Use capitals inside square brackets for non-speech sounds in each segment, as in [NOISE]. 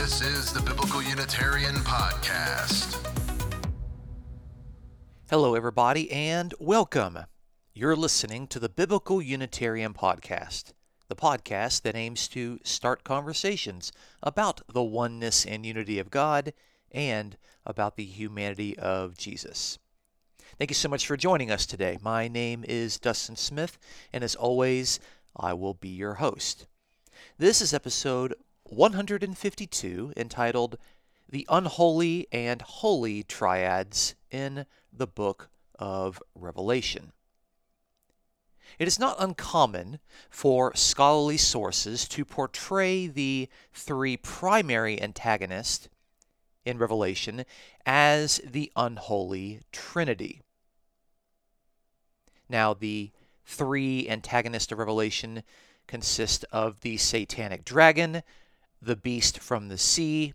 This is the Biblical Unitarian Podcast. Hello, everybody, and welcome. You're listening to the Biblical Unitarian Podcast, the podcast that aims to start conversations about the oneness and unity of God and about the humanity of Jesus. Thank you so much for joining us today. My name is Dustin Smith, and as always, I will be your host. This is episode 152 entitled The Unholy and Holy Triads in the Book of Revelation. It is not uncommon for scholarly sources to portray the three primary antagonists in Revelation as the unholy Trinity. Now, the three antagonists of Revelation consist of the satanic dragon, the beast from the sea,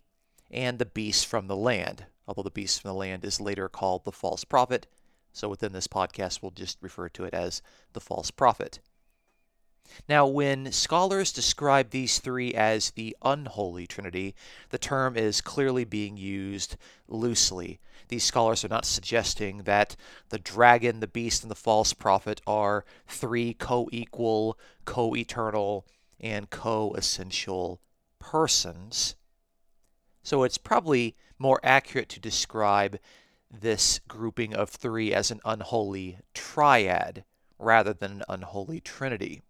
and the beast from the land. Although the beast from the land is later called the false prophet, so within this podcast, we'll just refer to it as the false prophet. Now, when scholars describe these three as the unholy trinity, the term is clearly being used loosely. These scholars are not suggesting that the dragon, the beast, and the false prophet are three co equal, co eternal, and co essential persons. So it's probably more accurate to describe this grouping of three as an unholy triad rather than an unholy trinity.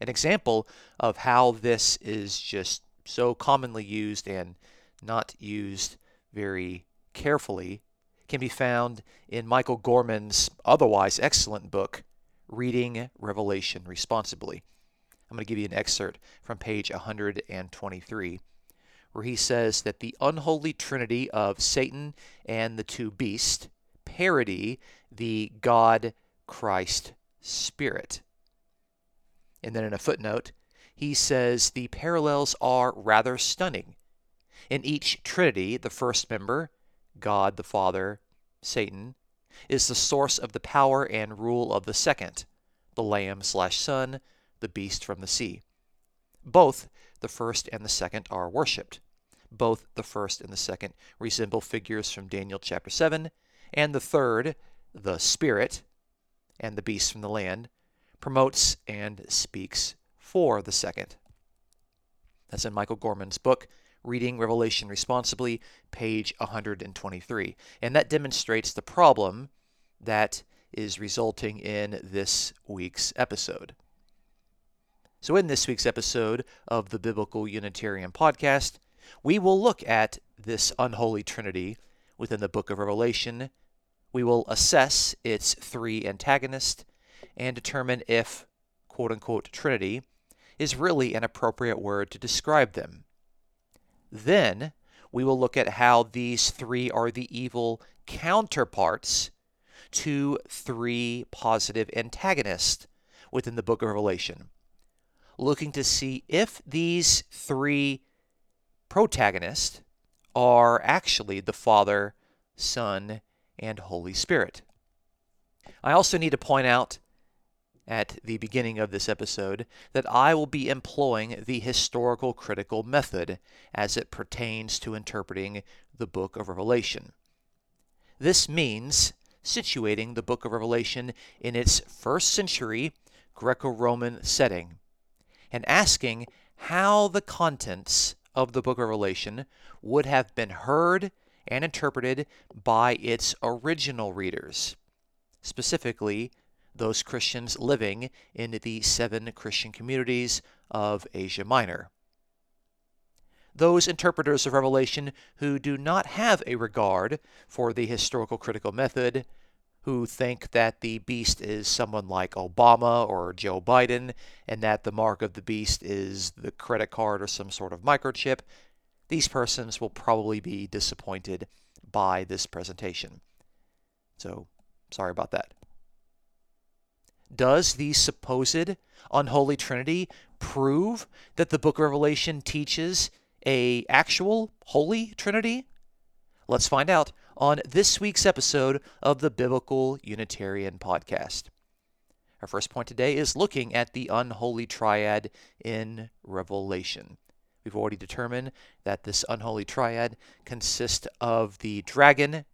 An example of how this is just so commonly used and not used very carefully can be found in Michael Gorman's otherwise excellent book, Reading Revelation Responsibly. I'm going to give you an excerpt from page 123, where he says that the unholy trinity of Satan and the two beasts parody the God Christ Spirit. And then in a footnote, he says the parallels are rather stunning. In each trinity, the first member, God the Father, Satan, is the source of the power and rule of the second, the Lamb slash Son, the beast from the sea. Both the first and the second are worshipped. Both the first and the second resemble figures from Daniel chapter 7, and the third, the Spirit, and the beast from the land, promotes and speaks for the second. That's in Michael Gorman's book, Reading Revelation Responsibly, page 123. And that demonstrates the problem that is resulting in this week's episode. So, in this week's episode of the Biblical Unitarian Podcast, we will look at this unholy trinity within the book of Revelation. We will assess its three antagonists and determine if, quote unquote, trinity is really an appropriate word to describe them. Then we will look at how these three are the evil counterparts to three positive antagonists within the book of Revelation looking to see if these three protagonists are actually the Father, Son, and Holy Spirit. I also need to point out at the beginning of this episode that I will be employing the historical critical method as it pertains to interpreting the book of Revelation. This means situating the book of Revelation in its first century Greco Roman setting and asking how the contents of the book of Revelation would have been heard and interpreted by its original readers, specifically those Christians living in the seven Christian communities of Asia Minor. Those interpreters of Revelation who do not have a regard for the historical critical method who think that the beast is someone like Obama or Joe Biden and that the mark of the beast is the credit card or some sort of microchip, these persons will probably be disappointed by this presentation. So, sorry about that. Does the supposed unholy trinity prove that the book of Revelation teaches a actual holy trinity? Let's find out on this week's episode of the Biblical Unitarian Podcast. Our first point today is looking at the unholy triad in Revelation. We've already determined that this unholy triad consists of the dragon,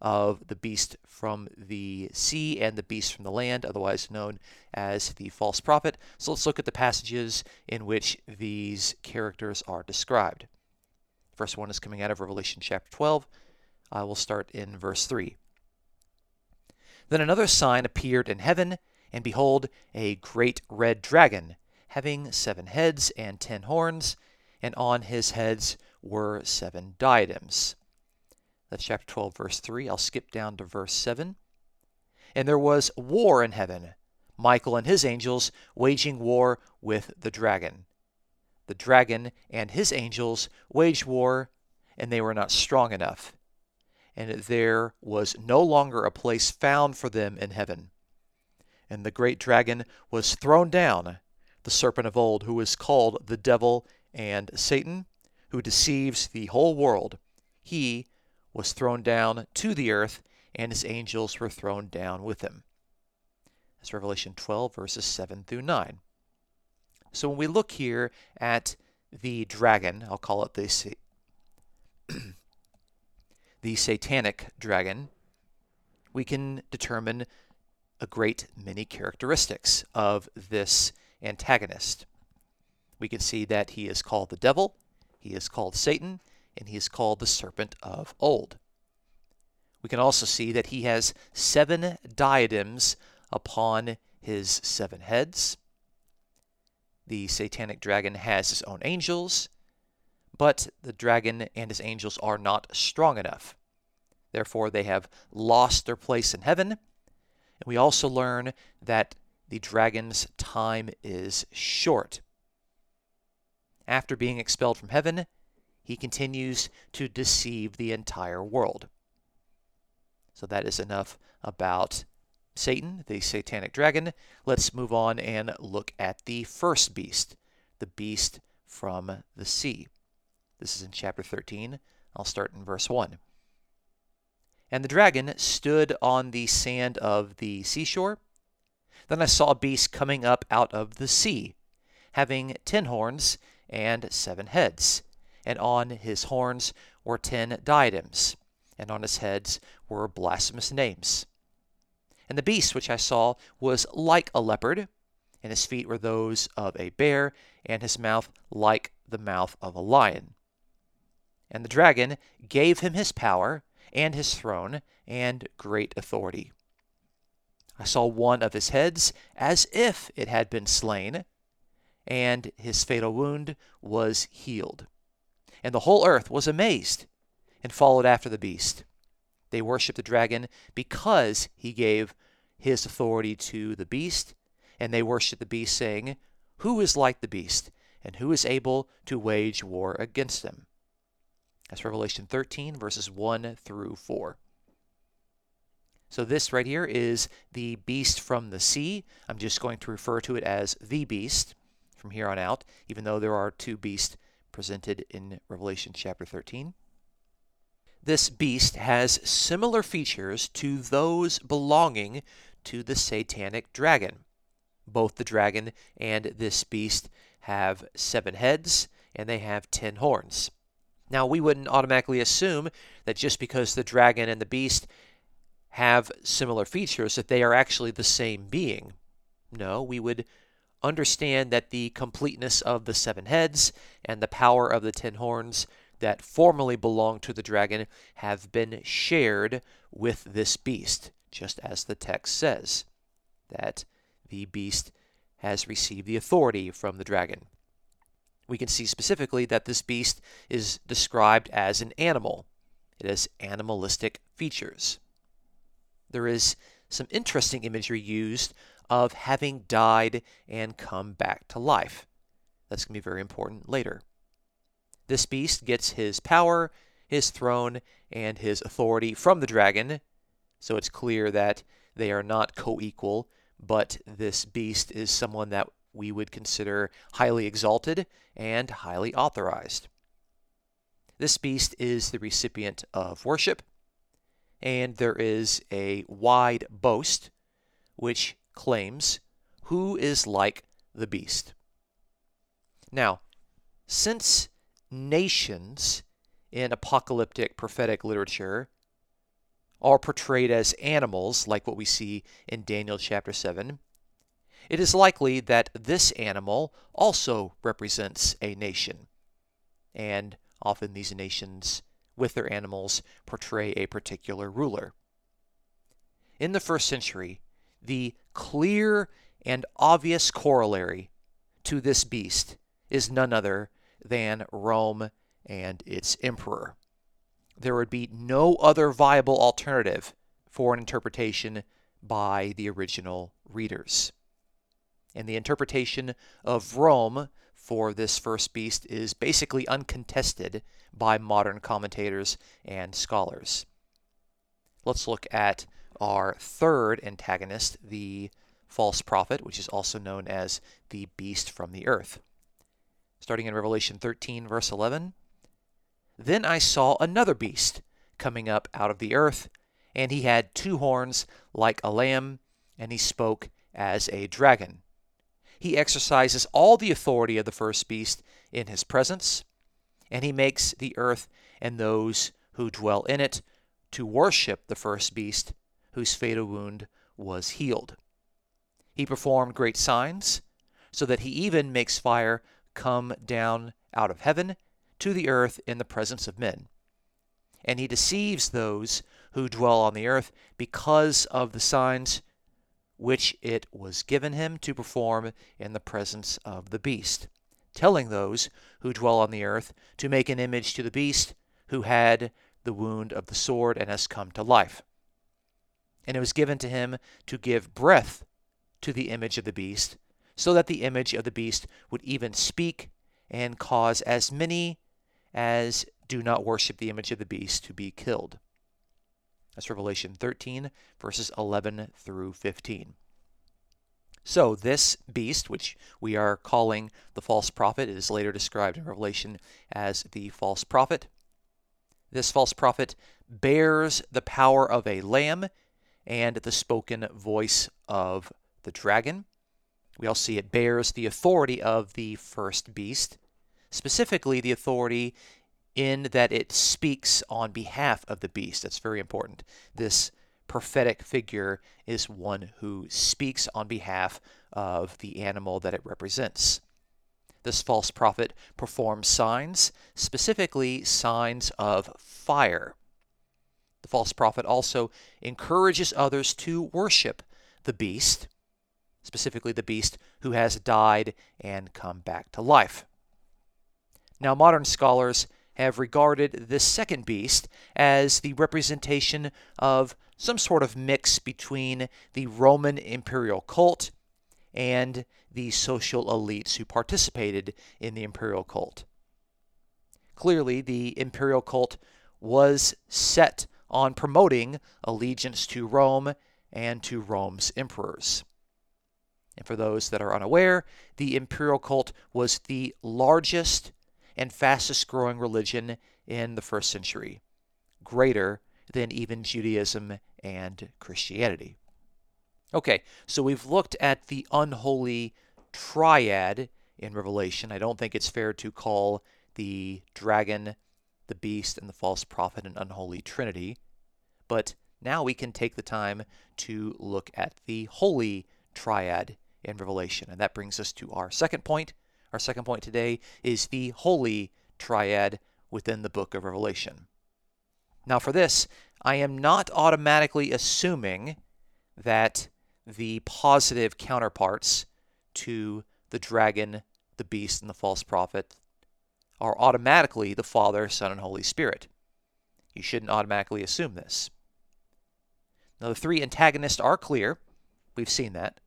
of the beast from the sea, and the beast from the land, otherwise known as the false prophet. So let's look at the passages in which these characters are described. The First one is coming out of Revelation chapter 12. I will start in verse 3. Then another sign appeared in heaven, and behold, a great red dragon, having seven heads and ten horns, and on his heads were seven diadems. That's chapter 12, verse 3. I'll skip down to verse 7. And there was war in heaven, Michael and his angels waging war with the dragon. The dragon and his angels waged war, and they were not strong enough and there was no longer a place found for them in heaven. And the great dragon was thrown down, the serpent of old, who is called the devil and Satan, who deceives the whole world. He was thrown down to the earth, and his angels were thrown down with him. That's Revelation 12, verses 7 through 9. So when we look here at the dragon, I'll call it the [CLEARS THROAT] the satanic dragon, we can determine a great many characteristics of this antagonist. We can see that he is called the devil, he is called Satan, and he is called the serpent of old. We can also see that he has seven diadems upon his seven heads. The satanic dragon has his own angels, but the dragon and his angels are not strong enough. Therefore, they have lost their place in heaven. And we also learn that the dragon's time is short. After being expelled from heaven, he continues to deceive the entire world. So that is enough about Satan, the satanic dragon. Let's move on and look at the first beast, the beast from the sea. This is in chapter 13. I'll start in verse 1. And the dragon stood on the sand of the seashore. Then I saw a beast coming up out of the sea, having ten horns and seven heads, and on his horns were ten diadems, and on his heads were blasphemous names. And the beast which I saw was like a leopard, and his feet were those of a bear, and his mouth like the mouth of a lion. And the dragon gave him his power, and his throne, and great authority. I saw one of his heads as if it had been slain, and his fatal wound was healed. And the whole earth was amazed and followed after the beast. They worshiped the dragon because he gave his authority to the beast, and they worshiped the beast, saying, Who is like the beast, and who is able to wage war against him? That's Revelation 13, verses 1 through 4. So this right here is the beast from the sea. I'm just going to refer to it as the beast from here on out, even though there are two beasts presented in Revelation chapter 13. This beast has similar features to those belonging to the satanic dragon. Both the dragon and this beast have seven heads and they have ten horns. Now, we wouldn't automatically assume that just because the dragon and the beast have similar features, that they are actually the same being. No, we would understand that the completeness of the seven heads and the power of the ten horns that formerly belonged to the dragon have been shared with this beast, just as the text says that the beast has received the authority from the dragon we can see specifically that this beast is described as an animal. It has animalistic features. There is some interesting imagery used of having died and come back to life. That's going to be very important later. This beast gets his power, his throne, and his authority from the dragon, so it's clear that they are not co equal, but this beast is someone that we would consider highly exalted and highly authorized. This beast is the recipient of worship, and there is a wide boast which claims who is like the beast. Now, Since nations in apocalyptic prophetic literature are portrayed as animals, like what we see in Daniel chapter 7, it is likely that this animal also represents a nation. And often these nations, with their animals, portray a particular ruler. In the first century, the clear and obvious corollary to this beast is none other than Rome and its emperor. There would be no other viable alternative for an interpretation by the original readers. And the interpretation of Rome for this first beast is basically uncontested by modern commentators and scholars. Let's look at our third antagonist, the false prophet, which is also known as the beast from the earth. Starting in Revelation 13, verse 11 Then I saw another beast coming up out of the earth, and he had two horns like a lamb, and he spoke as a dragon. He exercises all the authority of the first beast in his presence, and he makes the earth and those who dwell in it to worship the first beast whose fatal wound was healed. He performed great signs, so that he even makes fire come down out of heaven to the earth in the presence of men. And he deceives those who dwell on the earth because of the signs which it was given him to perform in the presence of the beast, telling those who dwell on the earth to make an image to the beast who had the wound of the sword and has come to life. And it was given to him to give breath to the image of the beast, so that the image of the beast would even speak and cause as many as do not worship the image of the beast to be killed. That's Revelation 13, verses 11 through 15. So, this beast, which we are calling the false prophet, is later described in Revelation as the false prophet. This false prophet bears the power of a lamb and the spoken voice of the dragon. We also see it bears the authority of the first beast, specifically the authority in that it speaks on behalf of the beast. That's very important. This prophetic figure is one who speaks on behalf of the animal that it represents. This false prophet performs signs, specifically signs of fire. The false prophet also encourages others to worship the beast, specifically the beast who has died and come back to life. Now, modern scholars have regarded this second beast as the representation of some sort of mix between the Roman imperial cult and the social elites who participated in the imperial cult. Clearly, the imperial cult was set on promoting allegiance to Rome and to Rome's emperors. And for those that are unaware, the imperial cult was the largest and fastest growing religion in the first century, greater than even Judaism and Christianity. Okay, so we've looked at the unholy triad in Revelation. I don't think it's fair to call the dragon, the beast, and the false prophet an unholy trinity, but now we can take the time to look at the holy triad in Revelation. And that brings us to our second point. Our second point today is the holy triad within the book of Revelation. Now, for this, I am not automatically assuming that the positive counterparts to the dragon, the beast, and the false prophet are automatically the Father, Son, and Holy Spirit. You shouldn't automatically assume this. Now, the three antagonists are clear. We've seen that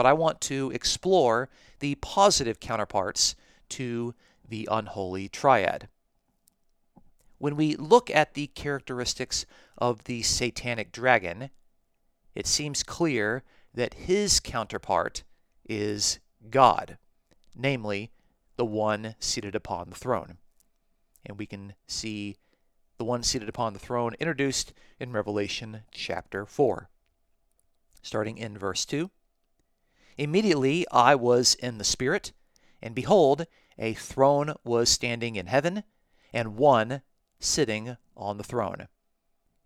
but I want to explore the positive counterparts to the unholy triad. When we look at the characteristics of the satanic dragon, it seems clear that his counterpart is God, namely, the one seated upon the throne. And we can see the one seated upon the throne introduced in Revelation chapter 4. Starting in verse 2 Immediately I was in the Spirit, and behold, a throne was standing in heaven, and one sitting on the throne.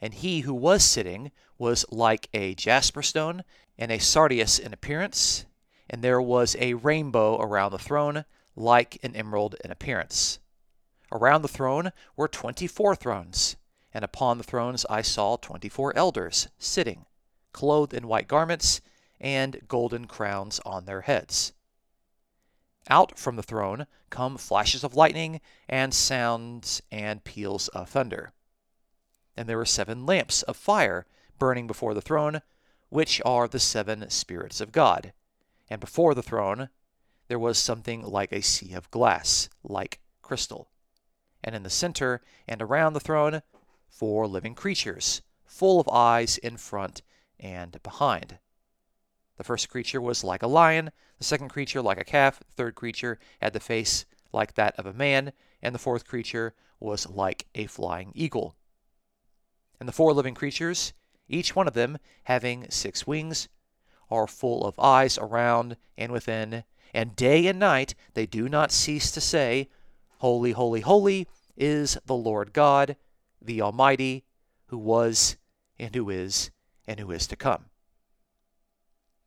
And he who was sitting was like a jasper stone and a sardius in appearance, and there was a rainbow around the throne, like an emerald in appearance. Around the throne were twenty four thrones, and upon the thrones I saw twenty four elders sitting, clothed in white garments, and golden crowns on their heads. Out from the throne come flashes of lightning, and sounds and peals of thunder. And there were seven lamps of fire burning before the throne, which are the seven spirits of God. And before the throne there was something like a sea of glass, like crystal. And in the center and around the throne, four living creatures, full of eyes in front and behind. The first creature was like a lion, the second creature like a calf, the third creature had the face like that of a man, and the fourth creature was like a flying eagle. And the four living creatures, each one of them having six wings, are full of eyes around and within, and day and night they do not cease to say, Holy, holy, holy is the Lord God, the Almighty, who was, and who is, and who is to come.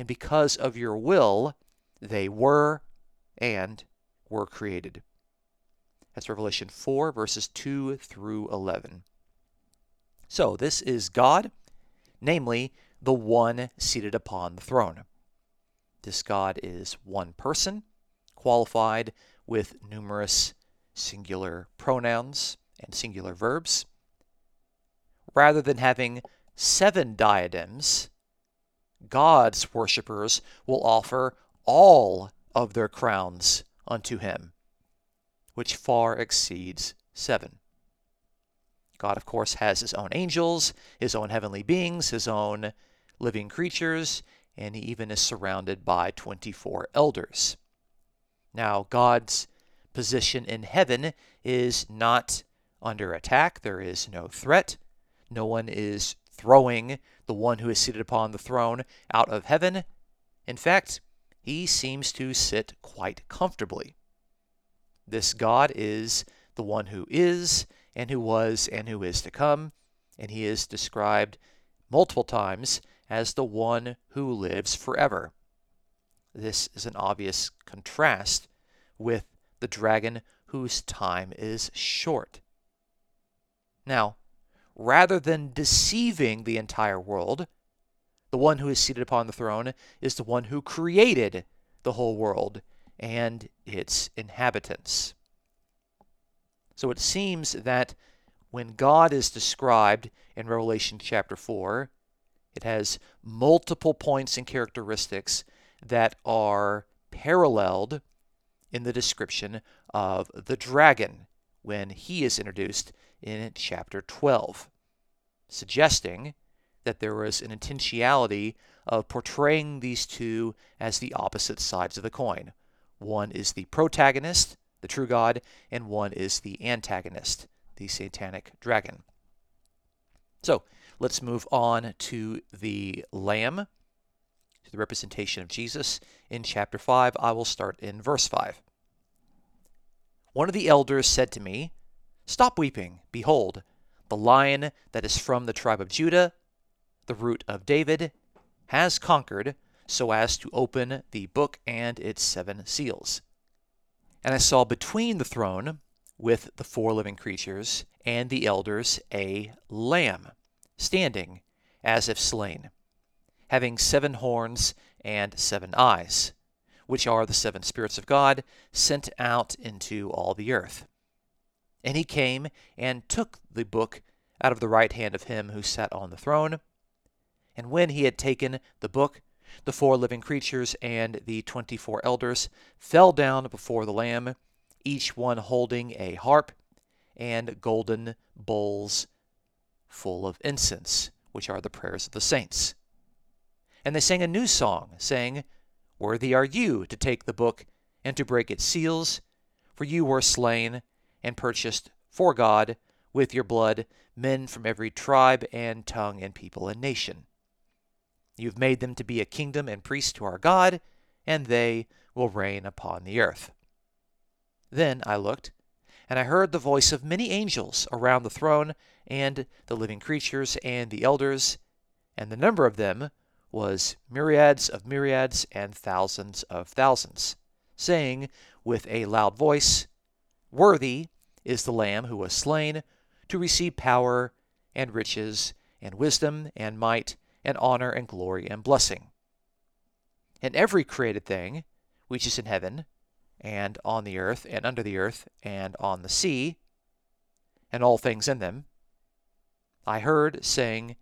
and because of your will, they were and were created. That's Revelation 4, verses 2 through 11. So, this is God, namely, the one seated upon the throne. This God is one person, qualified with numerous singular pronouns and singular verbs. Rather than having seven diadems, God's worshippers will offer all of their crowns unto him, which far exceeds seven. God, of course, has his own angels, his own heavenly beings, his own living creatures, and he even is surrounded by 24 elders. Now, God's position in heaven is not under attack, there is no threat. No one is throwing the one who is seated upon the throne out of heaven. In fact, he seems to sit quite comfortably. This God is the one who is, and who was, and who is to come, and he is described multiple times as the one who lives forever. This is an obvious contrast with the dragon whose time is short. Now, rather than deceiving the entire world, the one who is seated upon the throne is the one who created the whole world and its inhabitants. So it seems that when God is described in Revelation chapter 4, it has multiple points and characteristics that are paralleled in the description of the dragon when he is introduced in chapter 12, suggesting that there was an intentionality of portraying these two as the opposite sides of the coin. One is the protagonist, the true God, and one is the antagonist, the satanic dragon. So let's move on to the Lamb, to the representation of Jesus in chapter 5. I will start in verse 5. One of the elders said to me, Stop weeping. Behold, the lion that is from the tribe of Judah, the root of David, has conquered so as to open the book and its seven seals. And I saw between the throne, with the four living creatures and the elders, a lamb, standing as if slain, having seven horns and seven eyes, which are the seven spirits of God sent out into all the earth. And he came and took the book out of the right hand of him who sat on the throne. And when he had taken the book, the four living creatures and the twenty four elders fell down before the Lamb, each one holding a harp and golden bowls full of incense, which are the prayers of the saints. And they sang a new song, saying, Worthy are you to take the book and to break its seals, for you were slain and purchased for God with your blood men from every tribe and tongue and people and nation. You have made them to be a kingdom and priests to our God, and they will reign upon the earth. Then I looked, and I heard the voice of many angels around the throne, and the living creatures, and the elders, and the number of them was myriads of myriads and thousands of thousands, saying with a loud voice, Worthy is the Lamb who was slain to receive power and riches and wisdom and might and honor and glory and blessing. And every created thing which is in heaven and on the earth and under the earth and on the sea and all things in them, I heard saying,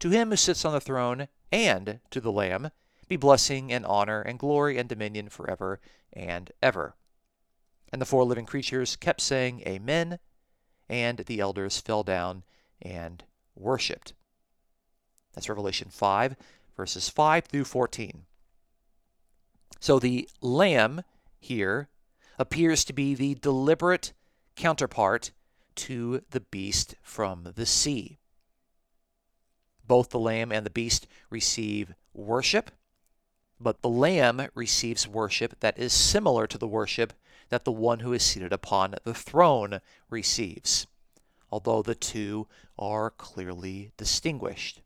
To him who sits on the throne and to the Lamb be blessing and honor and glory and dominion forever and ever. And the four living creatures kept saying, Amen, and the elders fell down and worshipped. That's Revelation 5, verses 5 through 14. So the lamb here appears to be the deliberate counterpart to the beast from the sea. Both the lamb and the beast receive worship, but the lamb receives worship that is similar to the worship that the one who is seated upon the throne receives, although the two are clearly distinguished.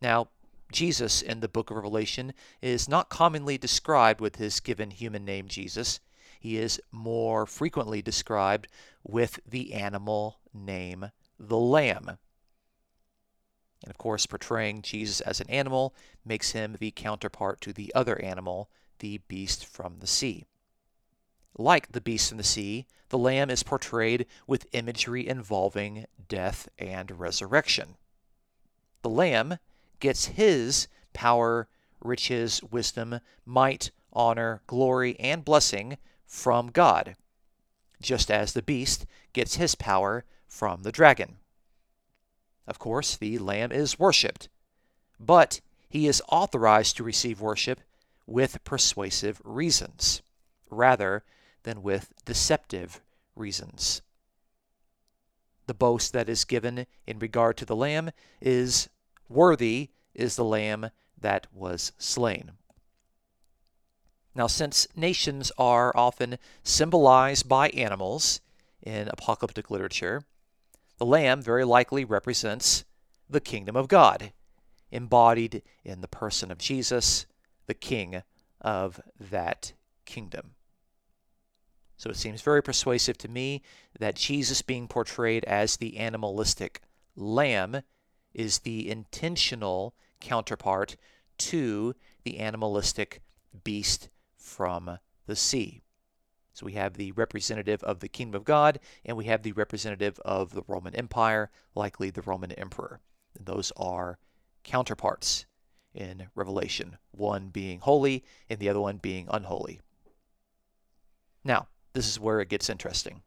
Now, Jesus in the book of Revelation is not commonly described with his given human name Jesus. He is more frequently described with the animal name the Lamb. And of course, portraying Jesus as an animal makes him the counterpart to the other animal, the beast from the sea. Like the beast from the sea, the lamb is portrayed with imagery involving death and resurrection. The lamb gets his power, riches, wisdom, might, honor, glory, and blessing from God, just as the beast gets his power from the dragon. Of course, the Lamb is worshiped, but he is authorized to receive worship with persuasive reasons, rather than with deceptive reasons. The boast that is given in regard to the Lamb is Worthy is the Lamb that was slain. Now, since nations are often symbolized by animals in apocalyptic literature, the Lamb very likely represents the kingdom of God, embodied in the person of Jesus, the King of that kingdom. So it seems very persuasive to me that Jesus being portrayed as the animalistic lamb is the intentional counterpart to the animalistic beast from the sea. So we have the representative of the kingdom of God, and we have the representative of the Roman Empire, likely the Roman emperor. And those are counterparts in Revelation, one being holy and the other one being unholy. Now, this is where it gets interesting.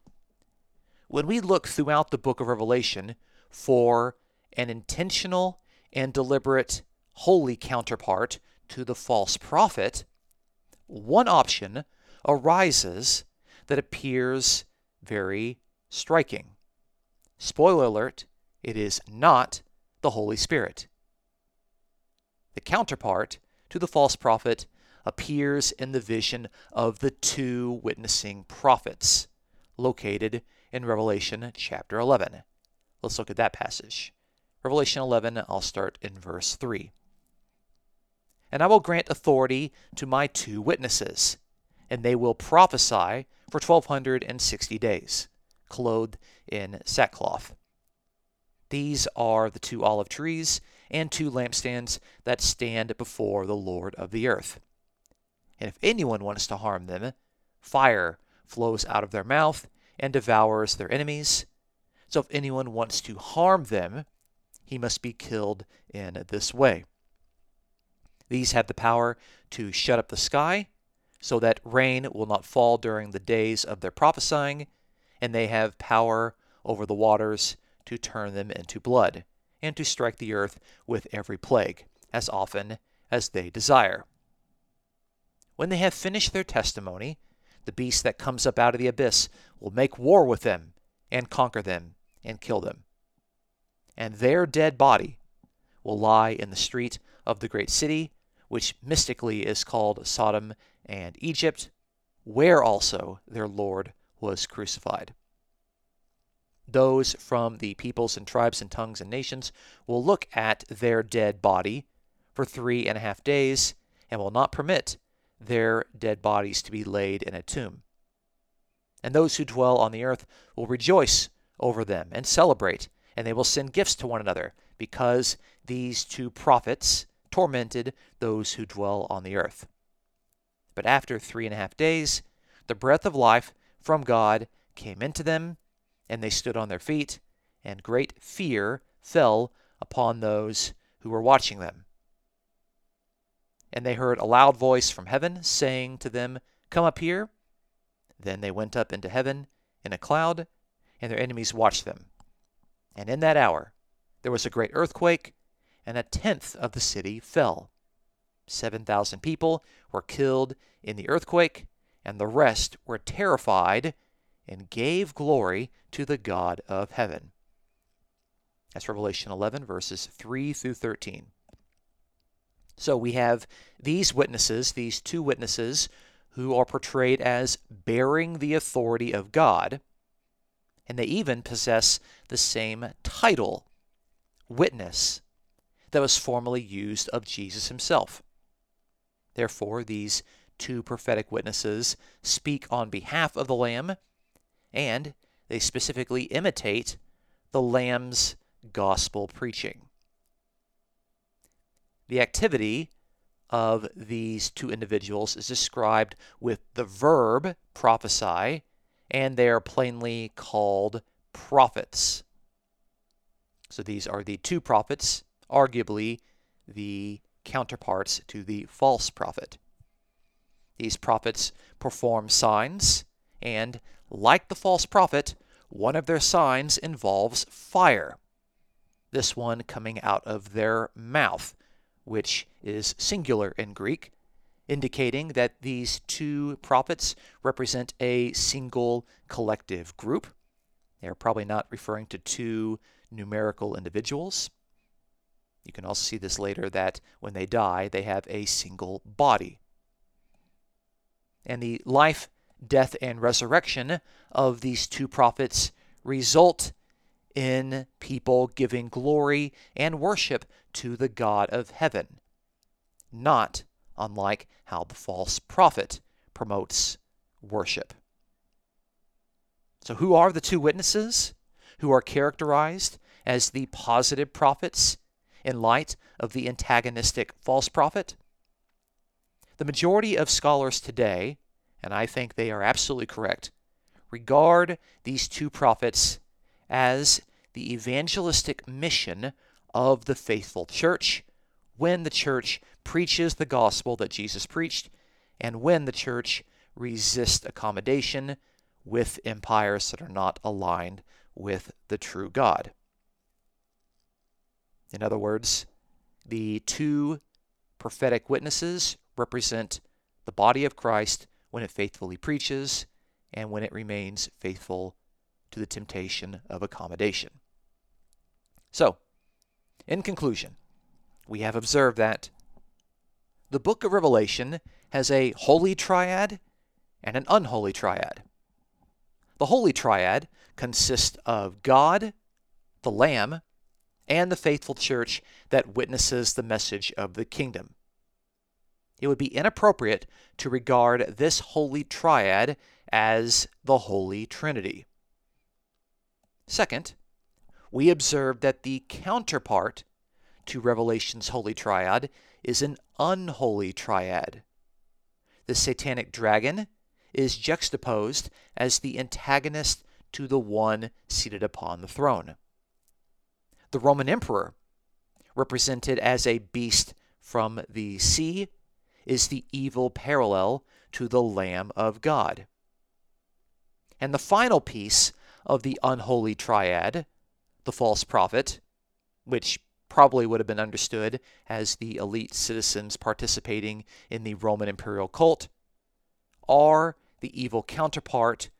When we look throughout the book of Revelation for an intentional and deliberate holy counterpart to the false prophet, one option arises that appears very striking. Spoiler alert, it is not the Holy Spirit. The counterpart to the false prophet appears in the vision of the two witnessing prophets located in Revelation chapter 11. Let's look at that passage. Revelation 11, I'll start in verse 3. And I will grant authority to my two witnesses, and they will prophesy for 1260 days, clothed in sackcloth. These are the two olive trees and two lampstands that stand before the Lord of the earth. And if anyone wants to harm them, fire flows out of their mouth and devours their enemies. So if anyone wants to harm them, he must be killed in this way. These have the power to shut up the sky, so that rain will not fall during the days of their prophesying, and they have power over the waters to turn them into blood, and to strike the earth with every plague, as often as they desire. When they have finished their testimony, the beast that comes up out of the abyss will make war with them, and conquer them, and kill them. And their dead body will lie in the street of the great city, which mystically is called Sodom and Egypt, where also their Lord was crucified. Those from the peoples and tribes and tongues and nations will look at their dead body for three and a half days and will not permit their dead bodies to be laid in a tomb. And those who dwell on the earth will rejoice over them and celebrate, and they will send gifts to one another, because these two prophets tormented those who dwell on the earth. But after three and a half days, the breath of life from God came into them, and they stood on their feet, and great fear fell upon those who were watching them. And they heard a loud voice from heaven saying to them, Come up here. Then they went up into heaven in a cloud, and their enemies watched them. And in that hour there was a great earthquake, and a tenth of the city fell. 7,000 people were killed in the earthquake, and the rest were terrified and gave glory to the God of heaven. That's Revelation 11, verses 3 through 13. So we have these witnesses, these two witnesses, who are portrayed as bearing the authority of God, and they even possess the same title, witness, that was formerly used of Jesus himself. Therefore, these two prophetic witnesses speak on behalf of the Lamb, and they specifically imitate the Lamb's gospel preaching. The activity of these two individuals is described with the verb prophesy, and they are plainly called prophets. So these are the two prophets, arguably the counterparts to the false prophet. These prophets perform signs, and like the false prophet, one of their signs involves fire. This one coming out of their mouth, which is singular in Greek, indicating that these two prophets represent a single collective group. They are probably not referring to two numerical individuals. You can also see this later that when they die, they have a single body. And the life, death, and resurrection of these two prophets result in people giving glory and worship to the God of heaven, not unlike how the false prophet promotes worship. So, who are the two witnesses who are characterized as the positive prophets in light of the antagonistic false prophet? The majority of scholars today, and I think they are absolutely correct, regard these two prophets as the evangelistic mission of the faithful church when the church preaches the gospel that Jesus preached and when the church resists accommodation with empires that are not aligned with the true God. In other words, the two prophetic witnesses represent the body of Christ when it faithfully preaches and when it remains faithful to the temptation of accommodation. So, in conclusion, we have observed that the book of Revelation has a holy triad and an unholy triad. The holy triad consists of God, the Lamb, and the faithful church that witnesses the message of the kingdom. It would be inappropriate to regard this holy triad as the Holy Trinity. Second, we observe that the counterpart to Revelation's holy triad is an unholy triad. The satanic dragon is juxtaposed as the antagonist to the one seated upon the throne the Roman emperor, represented as a beast from the sea, is the evil parallel to the Lamb of God. And the final piece of the unholy triad, the false prophet, which probably would have been understood as the elite citizens participating in the Roman imperial cult, are the evil counterpart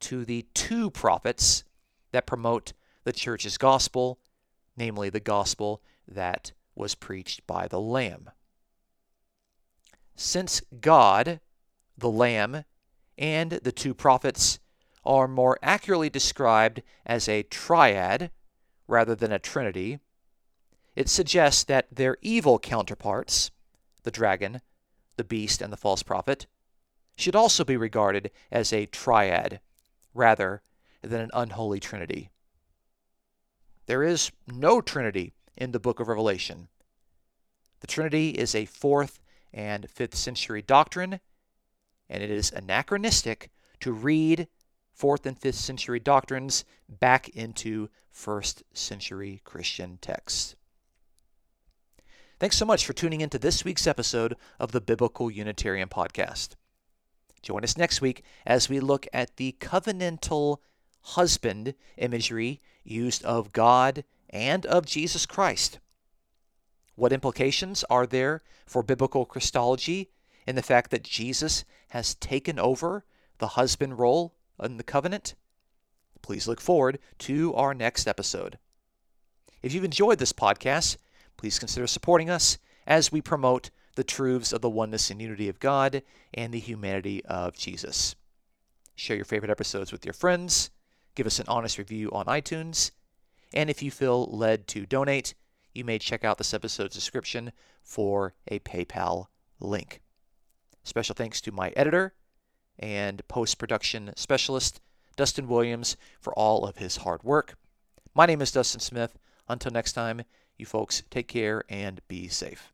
to the two prophets that promote the church's gospel, namely the gospel that was preached by the Lamb. Since God, the Lamb, and the two prophets are more accurately described as a triad rather than a trinity, it suggests that their evil counterparts, the dragon, the beast, and the false prophet, should also be regarded as a triad rather than an unholy trinity. There is no trinity in the book of Revelation. The Trinity is a 4th and 5th century doctrine, and it is anachronistic to read 4th and 5th century doctrines back into 1st century Christian texts. Thanks so much for tuning into this week's episode of the Biblical Unitarian Podcast. Join us next week as we look at the covenantal husband imagery used of God and of Jesus Christ. What implications are there for biblical Christology in the fact that Jesus has taken over the husband role in the covenant? Please look forward to our next episode. If you've enjoyed this podcast, please consider supporting us as we promote the truths of the oneness and unity of God and the humanity of Jesus. Share your favorite episodes with your friends, give us an honest review on iTunes, and if you feel led to donate, you may check out this episode's description for a PayPal link. Special thanks to my editor and post production specialist, Dustin Williams, for all of his hard work. My name is Dustin Smith. Until next time, you folks take care and be safe.